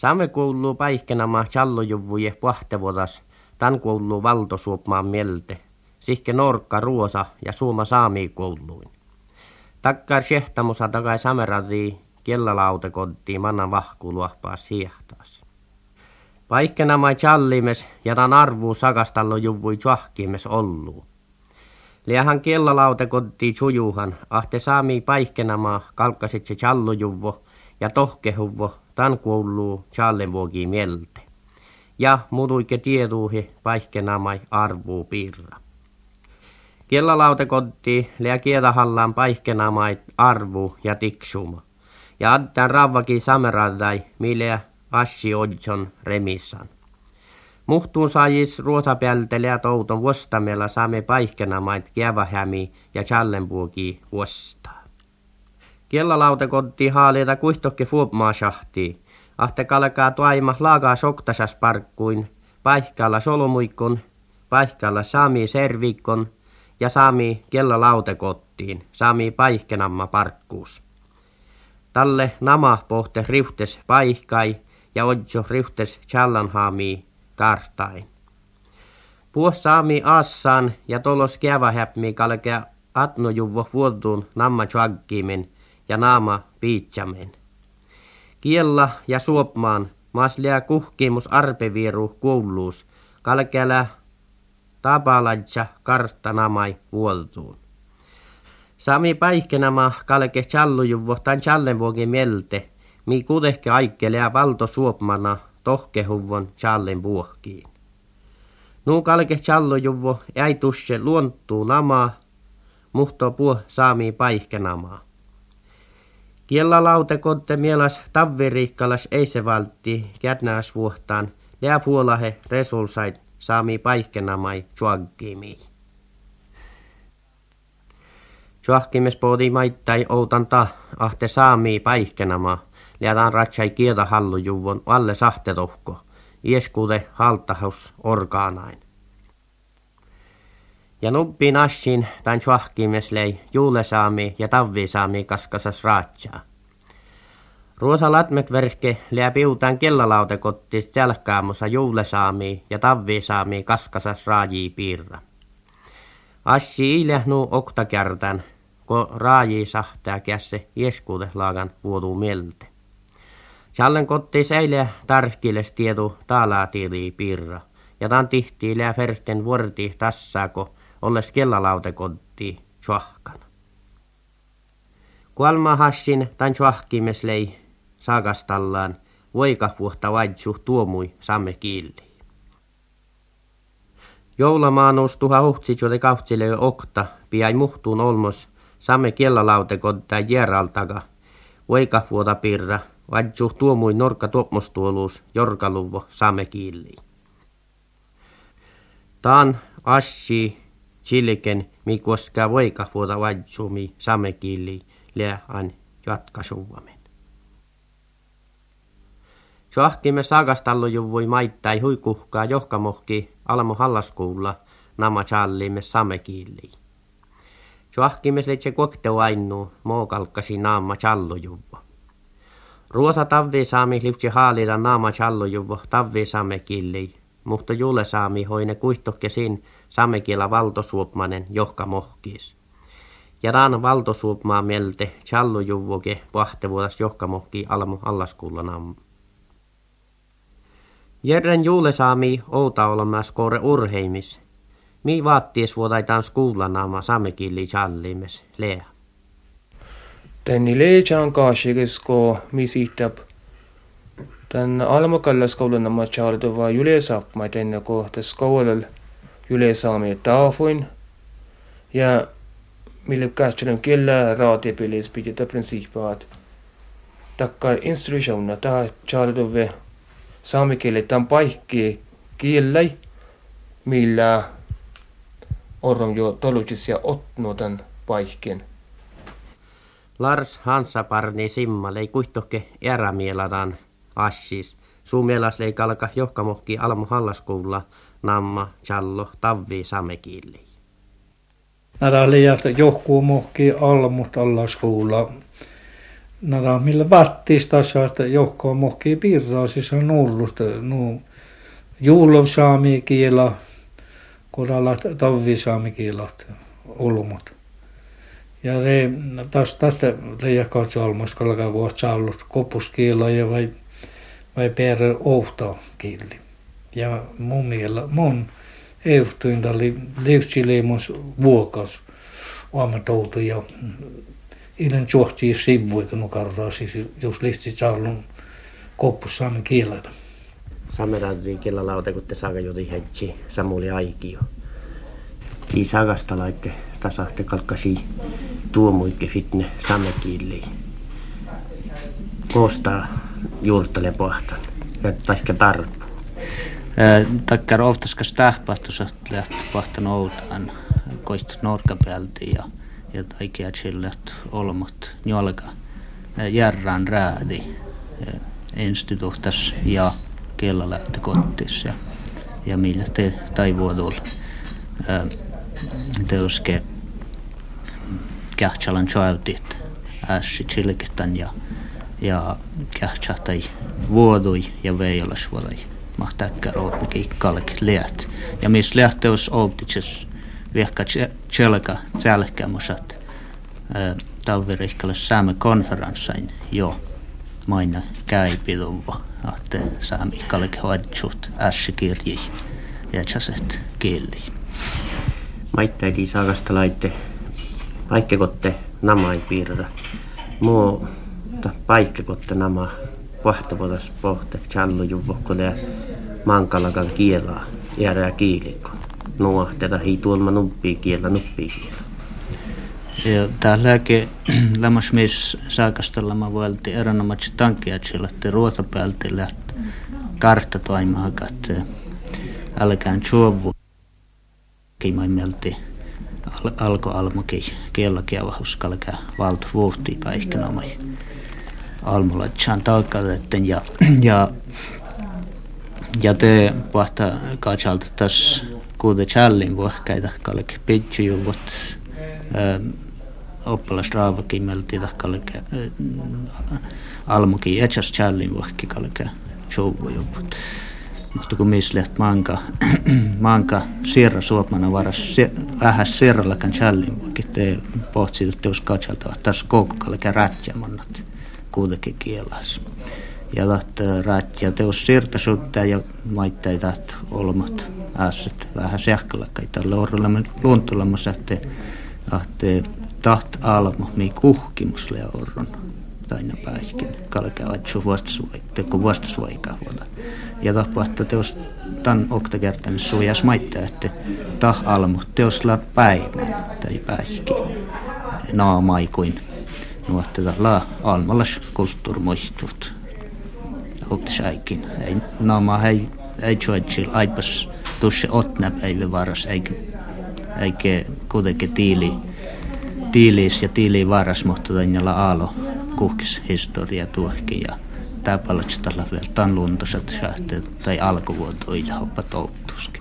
Saamme kuuluu paikkenama challojuvuje pahtevodas, tän kuuluu valtosuopmaan mielte, sihke norkka ruosa ja suuma saami kuuluin. Takkar sehtamusa takai samerati kellalautekotti manna vahkuluoppaas hiehtaas. Paikkenama challimes ja tan arvuu sakastallo juvui tjahkimes olluu. Liahan kellalautekotti sujuhan, ahte saami paikkenama kalkkasit se challujuvvo ja tohkehuvvo tan kuuluu challenvuogi mielte. Ja muduike tieduuhi paikkenamai arvuu piirra. Kellalautekotti lea kietahallaan paikkenamai arvu ja tiksuma. Ja addan ravvaki sameradai, mille assi odjon remissan. Muhtuun saajis ruotapäältelä touton vuostamella saamme paikkenamait kiävähämi ja challenbuogi vuostaa. Kellalautekotti haaleita kuihtokki fuopmaa shahtii. Ahte kalkaa toima laagaa soktasas parkkuin, paikkaalla solmuikon, paikkaalla saami servikon ja saami kellalautekottiin, saami paikkenamma parkkuus. Talle nama pohte riutes paikkai ja odjo riutes challanhaami kartain. Puos saami assaan ja tolos kävähäpmi kalkea atnojuvvo vuotuun namma chaggimen ja naama piitsamen. Kiella ja suopmaan maslia kuhkimus arpeviru kuuluus kalkeala tapaladja karttanamai vuoltuun. Sami paikkenama kalke challujuvvo tan challenvuogi mielte, mi kudehke aikkelea valto suopmana tohkehuvon challen vuohkiin. Nuu kalke challujuvvo jäi tusse luonttuu namaa, muhto puo saami paikkenamaa. Kiella lautekotte mielas tavviriikkalas ei se valtti kätnääs vuohtaan, lää fuolahe resulsait saami paikkenamai chuaggimi. Chuahkimes poodi maittai outanta ahte saami paikkenama, liataan ratsai kieltä hallujuvon alle sahtetohko, ieskude haltahus orgaanain. Ja nuppiin assin tämän chuahkimes lei juulesaami ja tavvisaami kaskasas raatsaa. Ruosa latmet verke lää piutaan kellalautekottis jälkäämussa juulesaami ja tavvisaami kaskasas raajii piirra. Assi ilehnu oktakärtän, ko raajii sahtaa kässe ieskuude laagan vuoduu mielte. Challen kottis eilen tarkkiles tietu taalaatiiri piirra, ja tan tihtii lää ferten vuorti tassaako olles kellalautekotti chuahkana. Kualma hassin tan chuahkimeslei saakastallaan voikapuhta vaidsu tuomui samme kiilli. Joulamaanus tuha huhtsitsuode kauhtsile okta, piai muhtuun olmos, samme kiellalautekotta jieraltaga, voikapuota pirra, vaidsu tuomui norka tuopmostuoluus, jorkaluvo samme kiilli. Taan assi chiliken mi koska voikapuota vaidsumi samme kiilli, lääan jatkasuvamen. Soahtimme saakastallojuvui maittai huikuhkaa johkamohki almo hallaskuulla nama challimme samekiilli. Soahkimme se kokteu ainu mookalkkasi naama challojuvvo. Ruosa tavvisaami liutsi haalida naama challojuvvo tavvisamekilli, mutta juule saami hoine kuihtokkesin samekiela valtosuopmanen johka mohkiis. Ja raan valtosuopmaa mielte challojuvvoke pahtevuodas johka mohki almo allaskuulla naama. Järren juulesaami outa olemas kore urheimis. Mi vaatties vuotaitaan skuullanaama saamekilli challimes lea. Tänni leejaan kaasikisko mi sihtap. Tän almakallas koulunama chaldova julesaap ma tänne kohtas koulal julesaami taafuin. Ja mille kahtselun kella raatiapilis pidi ta prinsiipaat. Takka instruisionna taha chaldove saame keele on paikki kielei, millä on jo tolutsis ja otnutan paikkin. Lars Hansaparni Simma lei kuihtokke erämieladan assis. Suomielas lei kalka johkamohki almu hallaskuulla namma challo tavvi samekilli. Näitä liiasta johkuu mohki almut allaskuulla No millä vattista että johkoa mohkii piirraa, siis on ollut no, juulov saami kiela, kodalla tavvi saami kiela, ulmut. Ja se, tästä leijä katso almas, kalkaa kun ollut kopuskiela ja vai, vai perä ohtaa kieli. Ja mun mielestä mun ehtuinta oli livsileimus vuokas oamatoutu ja ilman johtii sivui, kun karraa siis jos listi saallun koppus saamen kielellä. Samerantri kielellä lauta, kun te saaga juuri hetki Samuli Aikio. Kii sagasta laitte tasahte kalkkasi tuomuikke fitne samekiili. Koostaa juurtele. Että ehkä tarpuu. Takkar oftaskas tähpahtus, että lähti pahtan outaan koist norkapäälti ja ja taikea chillet olmat njolka järrän räädi instituutas ja kella lähtö kottis ja, ja millä te taivuodul teuske kähtsalan chautit ässi chilkitan ja ja kähtsahtai vuodui ja veijolas vuodui. Mahtakkar ootmikin kalk liät. Ja missä lähteus ooptitses vihka tjelka tjälkämusat tavirihkalle saamme konferanssain jo maina käypiduva, että saamme kalke hoidsut ässikirji ja tjaset kieli. Maittaiti saakasta laitte paikkekotte namai piirra. Muu paikkekotte nama pohtavuodas pohte challu juvokkolle mankalakan kielaa järää kiilikko nuohteta hi tuolma nuppii kielä nuppii kielä. Ja täälläkin lämmäs mies saakastella mä voilti erinomaisesti tankkia, että ruota päältä lähti kartta toimaa, että älkään chuovu. Kiimai mielti al alko almuki kiellä kievahus kalkää valtu vuhtii almulla chan taakkadetten ja ja ja te pahta kaatsalta tässä kuude challin vuohkaita kalke pitjujuvut oppilasraavakin melti kalke almukin etsas challin vuohki kalke showjuvut mutta kun misleht manka manka sirra suopmana varas vähän sirrallakan challin vuohki te pohtsit että jos katsalta koko kalke rätjämannat kuitenkin kielas. Ja taht rätjä teos sirta sutta ja maittai taht olmat ässet vähän sähkölakka tällä orrella. Luontolamassa että taht alma mi kuhkimus le orron. Taina päiskin kalkea atsu vastasvaikka kun vastasvaikka vuoda ja tapahtuu teos tan okta kertaa niin suojas maittaa että tah almu teos la päivän tai pääski naamaikuin nuotteta la almalas kulttuurmuistut okta säikin ei naama ei ei choitsil aipas tuossa otna päivä varas eikä, eikä kuitenkin tiili, tiiliis ja tiili varas, mutta tänne aalo kuhkis historia tuohki ja tämä tällä vielä luontoiset sähteet tai alkuvuotoja hoppa touttuskin.